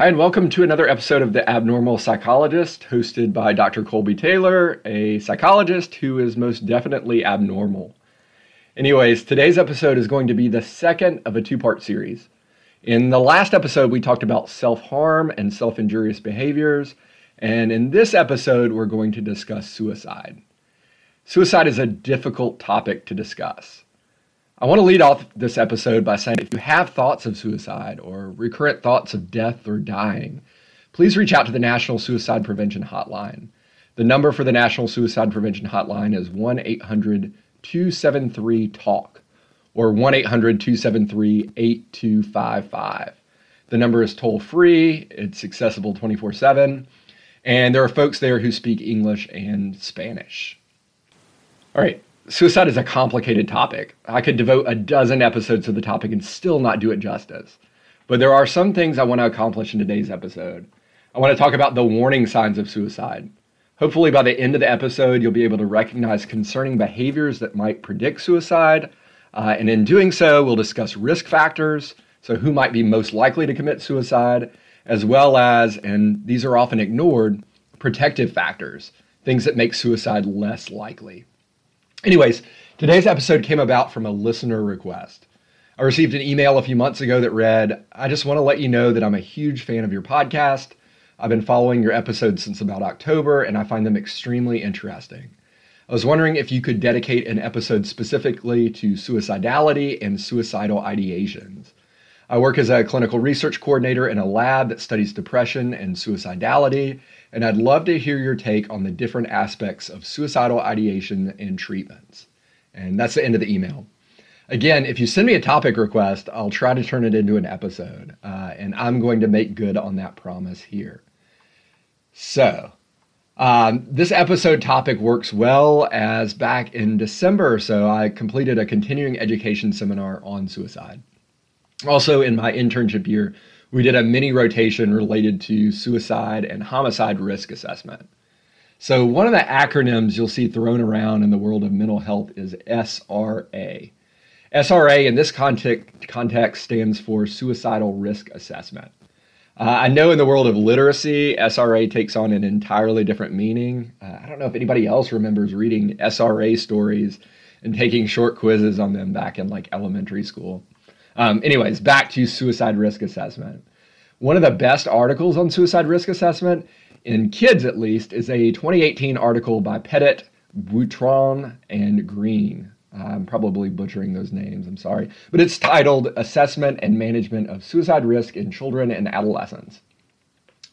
Hi, and welcome to another episode of The Abnormal Psychologist, hosted by Dr. Colby Taylor, a psychologist who is most definitely abnormal. Anyways, today's episode is going to be the second of a two part series. In the last episode, we talked about self harm and self injurious behaviors, and in this episode, we're going to discuss suicide. Suicide is a difficult topic to discuss. I want to lead off this episode by saying if you have thoughts of suicide or recurrent thoughts of death or dying, please reach out to the National Suicide Prevention Hotline. The number for the National Suicide Prevention Hotline is 1 800 273 TALK or 1 800 273 8255. The number is toll free, it's accessible 24 7, and there are folks there who speak English and Spanish. All right, suicide is a complicated topic. I could devote a dozen episodes to the topic and still not do it justice. But there are some things I want to accomplish in today's episode. I want to talk about the warning signs of suicide. Hopefully, by the end of the episode, you'll be able to recognize concerning behaviors that might predict suicide. Uh, and in doing so, we'll discuss risk factors, so who might be most likely to commit suicide, as well as, and these are often ignored, protective factors, things that make suicide less likely. Anyways, today's episode came about from a listener request. I received an email a few months ago that read, I just want to let you know that I'm a huge fan of your podcast. I've been following your episodes since about October, and I find them extremely interesting. I was wondering if you could dedicate an episode specifically to suicidality and suicidal ideations. I work as a clinical research coordinator in a lab that studies depression and suicidality, and I'd love to hear your take on the different aspects of suicidal ideation and treatments. And that's the end of the email. Again, if you send me a topic request, I'll try to turn it into an episode, uh, and I'm going to make good on that promise here. So, um, this episode topic works well as back in December or so, I completed a continuing education seminar on suicide. Also, in my internship year, we did a mini rotation related to suicide and homicide risk assessment. So, one of the acronyms you'll see thrown around in the world of mental health is SRA. SRA in this context, context stands for Suicidal Risk Assessment. Uh, I know in the world of literacy, SRA takes on an entirely different meaning. Uh, I don't know if anybody else remembers reading SRA stories and taking short quizzes on them back in like elementary school. Um, anyways, back to suicide risk assessment. One of the best articles on suicide risk assessment, in kids at least, is a 2018 article by Pettit, Buitron, and Green. I'm probably butchering those names, I'm sorry. But it's titled Assessment and Management of Suicide Risk in Children and Adolescents.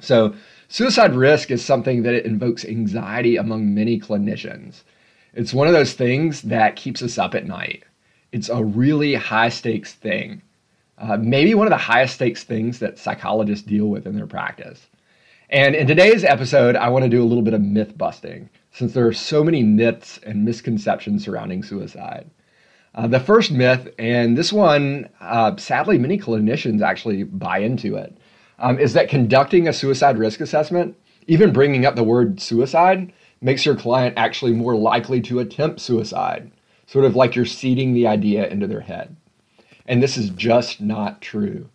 So, suicide risk is something that it invokes anxiety among many clinicians. It's one of those things that keeps us up at night it's a really high stakes thing. Uh, maybe one of the highest stakes things that psychologists deal with in their practice. And in today's episode, I want to do a little bit of myth busting since there are so many myths and misconceptions surrounding suicide. Uh, the first myth, and this one, uh, sadly, many clinicians actually buy into it, um, is that conducting a suicide risk assessment, even bringing up the word suicide, makes your client actually more likely to attempt suicide sort of like you're seeding the idea into their head. And this is just not true.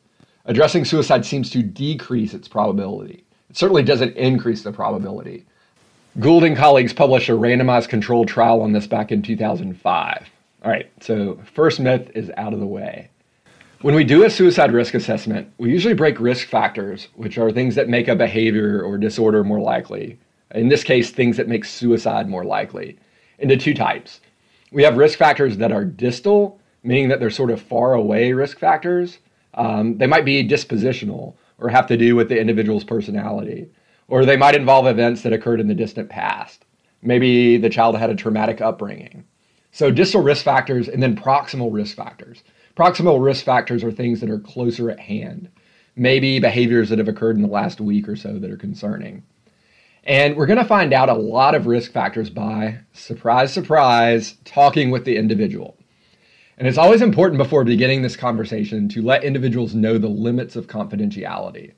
Addressing suicide seems to decrease its probability. It certainly doesn't increase the probability. Gould and colleagues published a randomized controlled trial on this back in 2005. All right, so first myth is out of the way. When we do a suicide risk assessment, we usually break risk factors, which are things that make a behavior or disorder more likely. In this case, things that make suicide more likely, into two types we have risk factors that are distal, meaning that they're sort of far away risk factors. Um, they might be dispositional or have to do with the individual's personality, or they might involve events that occurred in the distant past. Maybe the child had a traumatic upbringing. So, distal risk factors and then proximal risk factors. Proximal risk factors are things that are closer at hand, maybe behaviors that have occurred in the last week or so that are concerning. And we're going to find out a lot of risk factors by, surprise, surprise, talking with the individual. And it's always important before beginning this conversation to let individuals know the limits of confidentiality.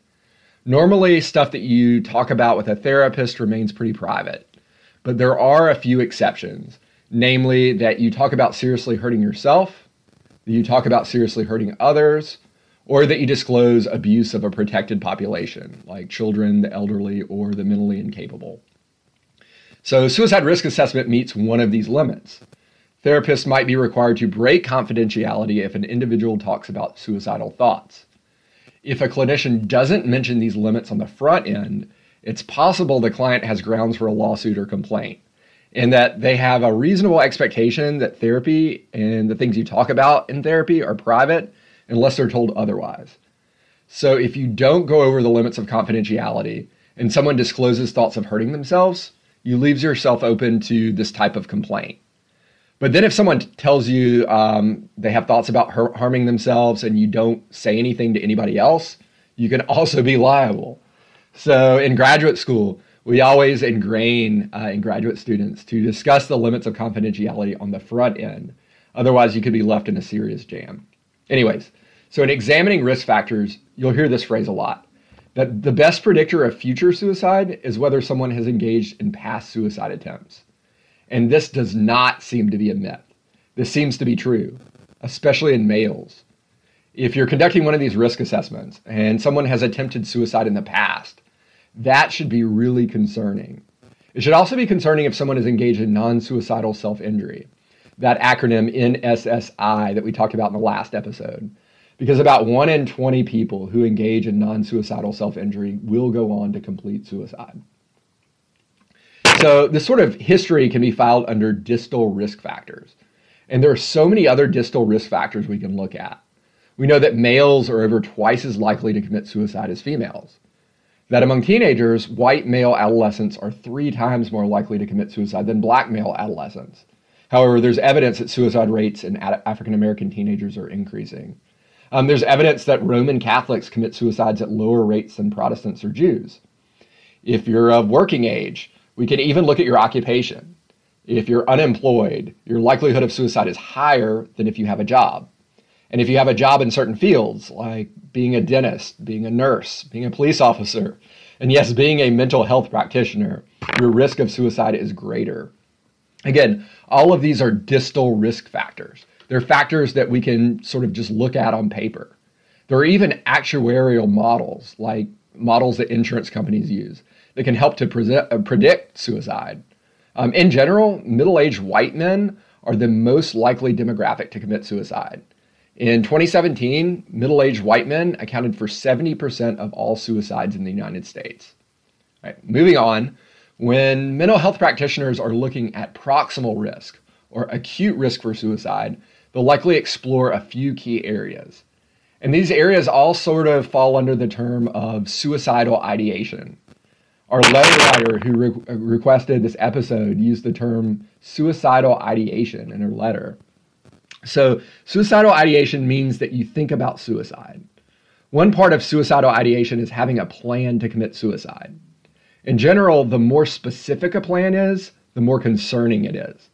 Normally, stuff that you talk about with a therapist remains pretty private, but there are a few exceptions, namely that you talk about seriously hurting yourself, that you talk about seriously hurting others, or that you disclose abuse of a protected population, like children, the elderly, or the mentally incapable. So, suicide risk assessment meets one of these limits. Therapists might be required to break confidentiality if an individual talks about suicidal thoughts. If a clinician doesn't mention these limits on the front end, it's possible the client has grounds for a lawsuit or complaint, and that they have a reasonable expectation that therapy and the things you talk about in therapy are private unless they're told otherwise. So if you don't go over the limits of confidentiality and someone discloses thoughts of hurting themselves, you leave yourself open to this type of complaint. But then if someone tells you um, they have thoughts about har- harming themselves and you don't say anything to anybody else, you can also be liable. So in graduate school, we always ingrain uh, in graduate students to discuss the limits of confidentiality on the front end. Otherwise, you could be left in a serious jam. Anyways, so in examining risk factors, you'll hear this phrase a lot that the best predictor of future suicide is whether someone has engaged in past suicide attempts. And this does not seem to be a myth. This seems to be true, especially in males. If you're conducting one of these risk assessments and someone has attempted suicide in the past, that should be really concerning. It should also be concerning if someone is engaged in non suicidal self injury, that acronym NSSI that we talked about in the last episode. Because about 1 in 20 people who engage in non suicidal self injury will go on to complete suicide. So this sort of history can be filed under distal risk factors. And there are so many other distal risk factors we can look at. We know that males are over twice as likely to commit suicide as females. That among teenagers, white male adolescents are three times more likely to commit suicide than black male adolescents. However, there's evidence that suicide rates in African American teenagers are increasing. Um, there's evidence that Roman Catholics commit suicides at lower rates than Protestants or Jews. If you're of working age, we can even look at your occupation. If you're unemployed, your likelihood of suicide is higher than if you have a job. And if you have a job in certain fields, like being a dentist, being a nurse, being a police officer, and yes, being a mental health practitioner, your risk of suicide is greater. Again, all of these are distal risk factors. They're factors that we can sort of just look at on paper. There are even actuarial models, like models that insurance companies use, that can help to present, uh, predict suicide. Um, in general, middle aged white men are the most likely demographic to commit suicide. In 2017, middle aged white men accounted for 70% of all suicides in the United States. Right, moving on, when mental health practitioners are looking at proximal risk or acute risk for suicide, they'll likely explore a few key areas. And these areas all sort of fall under the term of suicidal ideation our letter writer who re- requested this episode used the term suicidal ideation in her letter. So, suicidal ideation means that you think about suicide. One part of suicidal ideation is having a plan to commit suicide. In general, the more specific a plan is, the more concerning it is.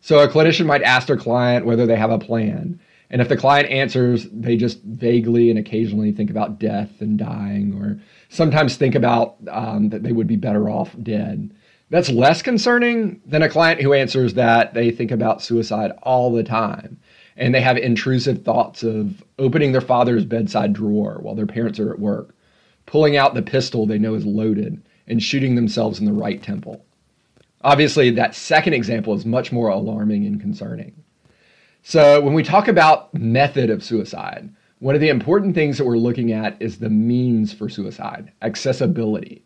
So, a clinician might ask their client whether they have a plan. And if the client answers, they just vaguely and occasionally think about death and dying or sometimes think about um, that they would be better off dead. That's less concerning than a client who answers that they think about suicide all the time and they have intrusive thoughts of opening their father's bedside drawer while their parents are at work, pulling out the pistol they know is loaded, and shooting themselves in the right temple. Obviously, that second example is much more alarming and concerning. So, when we talk about method of suicide, one of the important things that we're looking at is the means for suicide, accessibility.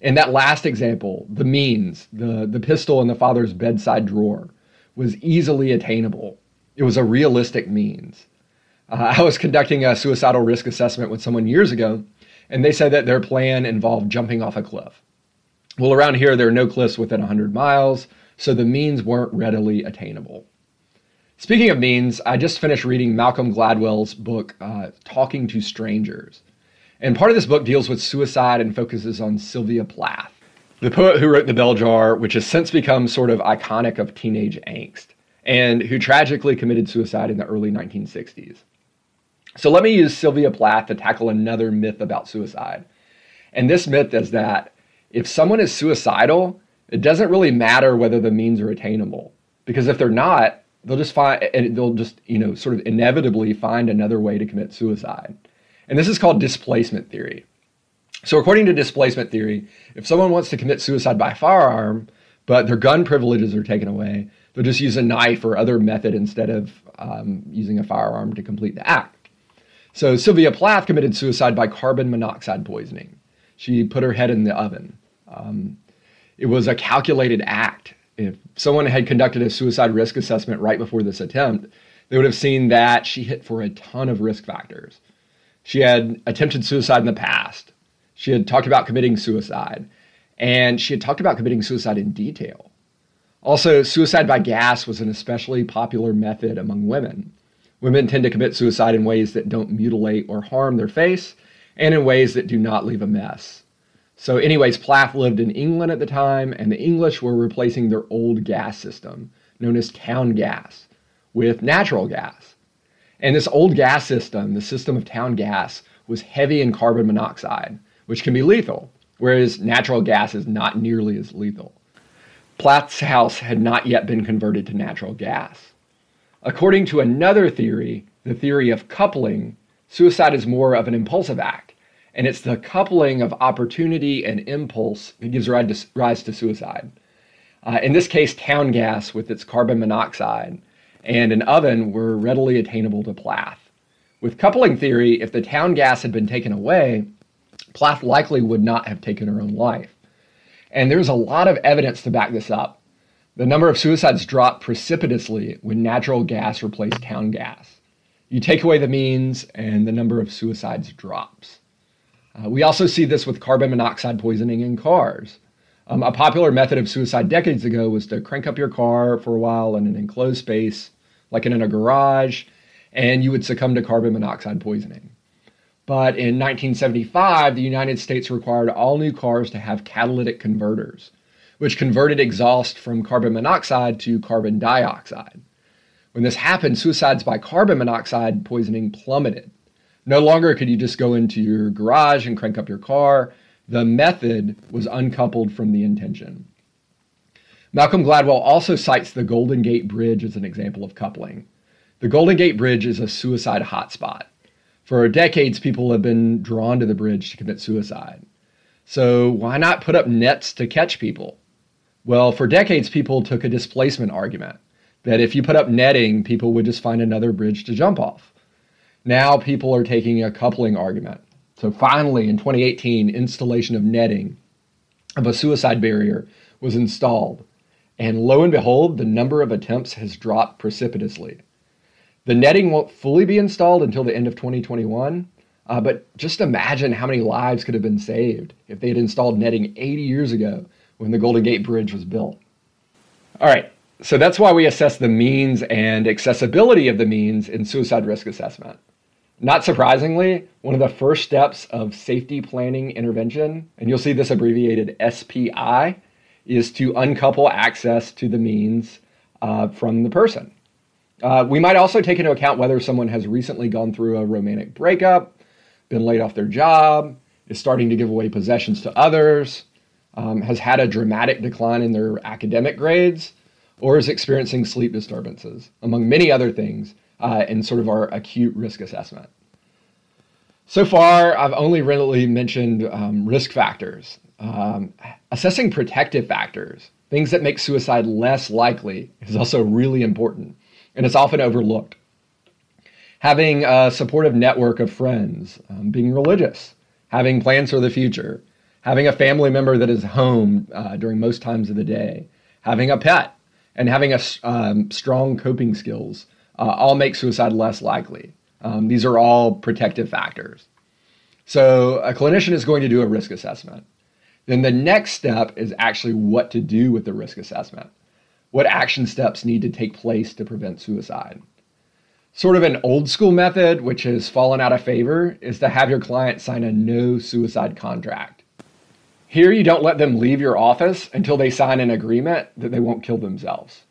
In that last example, the means, the, the pistol in the father's bedside drawer, was easily attainable. It was a realistic means. Uh, I was conducting a suicidal risk assessment with someone years ago, and they said that their plan involved jumping off a cliff. Well, around here, there are no cliffs within 100 miles, so the means weren't readily attainable. Speaking of means, I just finished reading Malcolm Gladwell's book, uh, Talking to Strangers. And part of this book deals with suicide and focuses on Sylvia Plath, the poet who wrote The Bell Jar, which has since become sort of iconic of teenage angst, and who tragically committed suicide in the early 1960s. So let me use Sylvia Plath to tackle another myth about suicide. And this myth is that if someone is suicidal, it doesn't really matter whether the means are attainable. Because if they're not, they'll just find and they'll just you know sort of inevitably find another way to commit suicide And this is called displacement theory. So, according to displacement theory, if someone wants to commit suicide by firearm, but their gun privileges are taken away, they'll just use a knife or other method instead of um, using a firearm to complete the act. So, Sylvia Plath committed suicide by carbon monoxide poisoning. She put her head in the oven. Um, it was a calculated act. If someone had conducted a suicide risk assessment right before this attempt, they would have seen that she hit for a ton of risk factors. She had attempted suicide in the past. She had talked about committing suicide, and she had talked about committing suicide in detail. Also, suicide by gas was an especially popular method among women. Women tend to commit suicide in ways that don't mutilate or harm their face, and in ways that do not leave a mess. So, anyways, Plath lived in England at the time, and the English were replacing their old gas system, known as town gas, with natural gas. And this old gas system, the system of town gas, was heavy in carbon monoxide, which can be lethal, whereas natural gas is not nearly as lethal. Plath's house had not yet been converted to natural gas. According to another theory, the theory of coupling, suicide is more of an impulsive act, and it's the coupling of opportunity and impulse that gives rise to suicide. Uh, in this case, town gas with its carbon monoxide and an oven were readily attainable to Plath. With coupling theory, if the town gas had been taken away, Plath likely would not have taken her own life. And there's a lot of evidence to back this up. The number of suicides dropped precipitously when natural gas replaced town gas. You take away the means, and the number of suicides drops. Uh, we also see this with carbon monoxide poisoning in cars. Um, a popular method of suicide decades ago was to crank up your car for a while in an enclosed space, like in a garage, and you would succumb to carbon monoxide poisoning. But in 1975, the United States required all new cars to have catalytic converters, which converted exhaust from carbon monoxide to carbon dioxide. When this happened, suicides by carbon monoxide poisoning plummeted. No longer could you just go into your garage and crank up your car the method was uncoupled from the intention. Malcolm Gladwell also cites the Golden Gate Bridge as an example of coupling. The Golden Gate Bridge is a suicide hotspot. For decades, people have been drawn to the bridge to commit suicide. So, why not put up nets to catch people? Well, for decades, people took a displacement argument that if you put up netting, people would just find another bridge to jump off. Now, people are taking a coupling argument so finally, in 2018, installation of netting of a suicide barrier was installed. And lo and behold, the number of attempts has dropped precipitously. The netting won't fully be installed until the end of 2021, uh, but just imagine how many lives could have been saved if they had installed netting 80 years ago when the Golden Gate Bridge was built. All right, so that's why we assess the means and accessibility of the means in suicide risk assessment. Not surprisingly, one of the first steps of safety planning intervention, and you'll see this abbreviated SPI, is to uncouple access to the means uh, from the person. Uh, we might also take into account whether someone has recently gone through a romantic breakup, been laid off their job, is starting to give away possessions to others, um, has had a dramatic decline in their academic grades, or is experiencing sleep disturbances, among many other things uh, in sort of our acute risk assessment. So far, I've only really mentioned um, risk factors. Um, assessing protective factors, things that make suicide less likely, is also really important, and it's often overlooked. Having a supportive network of friends, um, being religious, having plans for the future, having a family member that is home uh, during most times of the day, having a pet, and having a um, strong coping skills uh, all make suicide less likely. Um, these are all protective factors. So a clinician is going to do a risk assessment. Then the next step is actually what to do with the risk assessment. What action steps need to take place to prevent suicide? Sort of an old school method, which has fallen out of favor, is to have your client sign a no suicide contract. Here, you don't let them leave your office until they sign an agreement that they won't kill themselves.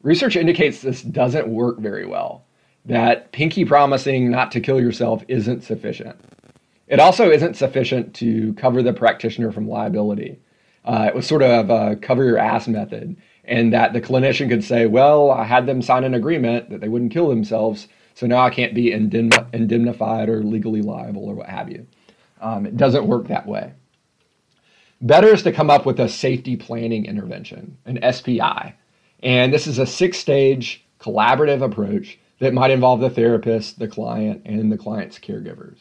Research indicates this doesn't work very well, that pinky promising not to kill yourself isn't sufficient. It also isn't sufficient to cover the practitioner from liability. Uh, it was sort of a cover your ass method, and that the clinician could say, Well, I had them sign an agreement that they wouldn't kill themselves, So now I can't be indemnified or legally liable or what have you. Um, it doesn't work that way. Better is to come up with a safety planning intervention, an SPI. And this is a six stage collaborative approach that might involve the therapist, the client, and the client's caregivers.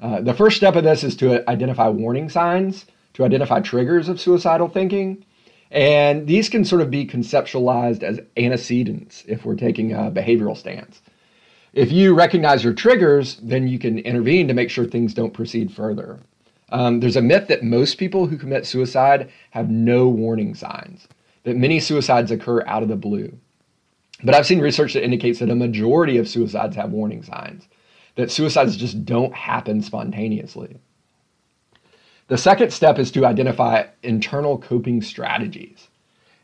Uh, the first step of this is to identify warning signs, to identify triggers of suicidal thinking. And these can sort of be conceptualized as antecedents if we're taking a behavioral stance. If you recognize your triggers, then you can intervene to make sure things don't proceed further. Um, there's a myth that most people who commit suicide have no warning signs, that many suicides occur out of the blue. But I've seen research that indicates that a majority of suicides have warning signs, that suicides just don't happen spontaneously. The second step is to identify internal coping strategies.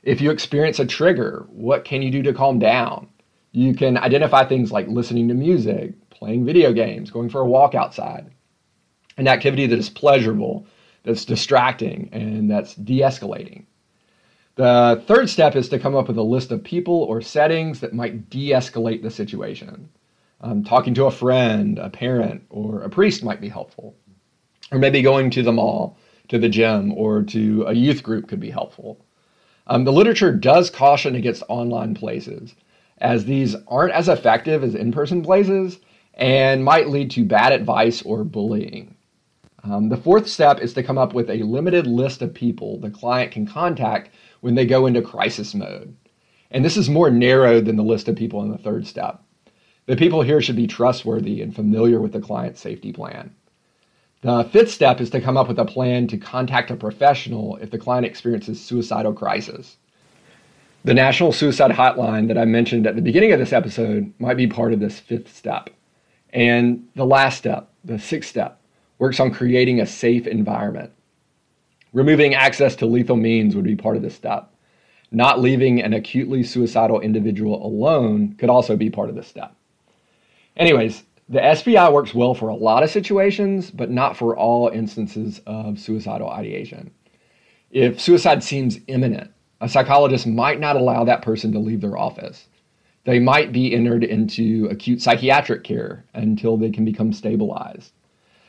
If you experience a trigger, what can you do to calm down? You can identify things like listening to music, playing video games, going for a walk outside, an activity that is pleasurable, that's distracting, and that's de escalating. The third step is to come up with a list of people or settings that might de escalate the situation. Um, talking to a friend, a parent, or a priest might be helpful. Or maybe going to the mall, to the gym, or to a youth group could be helpful. Um, the literature does caution against online places, as these aren't as effective as in person places and might lead to bad advice or bullying. Um, the fourth step is to come up with a limited list of people the client can contact when they go into crisis mode. And this is more narrow than the list of people in the third step. The people here should be trustworthy and familiar with the client's safety plan. The fifth step is to come up with a plan to contact a professional if the client experiences suicidal crisis. The National Suicide Hotline that I mentioned at the beginning of this episode might be part of this fifth step. And the last step, the sixth step, works on creating a safe environment. Removing access to lethal means would be part of this step. Not leaving an acutely suicidal individual alone could also be part of this step. Anyways, the SPI works well for a lot of situations, but not for all instances of suicidal ideation. If suicide seems imminent, a psychologist might not allow that person to leave their office. They might be entered into acute psychiatric care until they can become stabilized.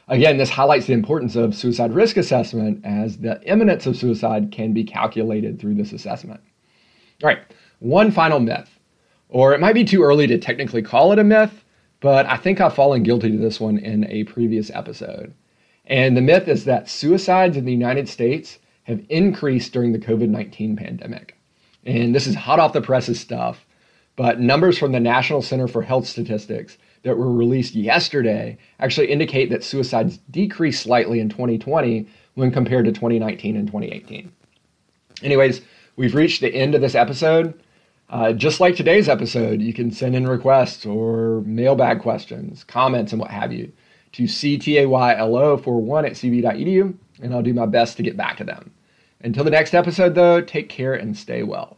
Again, this highlights the importance of suicide risk assessment as the imminence of suicide can be calculated through this assessment. All right, one final myth, or it might be too early to technically call it a myth, but I think I've fallen guilty to this one in a previous episode. And the myth is that suicides in the United States have increased during the COVID 19 pandemic. And this is hot off the presses stuff, but numbers from the National Center for Health Statistics that were released yesterday actually indicate that suicides decreased slightly in 2020 when compared to 2019 and 2018. Anyways, we've reached the end of this episode. Uh, just like today's episode, you can send in requests or mailbag questions, comments, and what have you to ctaylo41 at cv.edu, and I'll do my best to get back to them. Until the next episode, though, take care and stay well.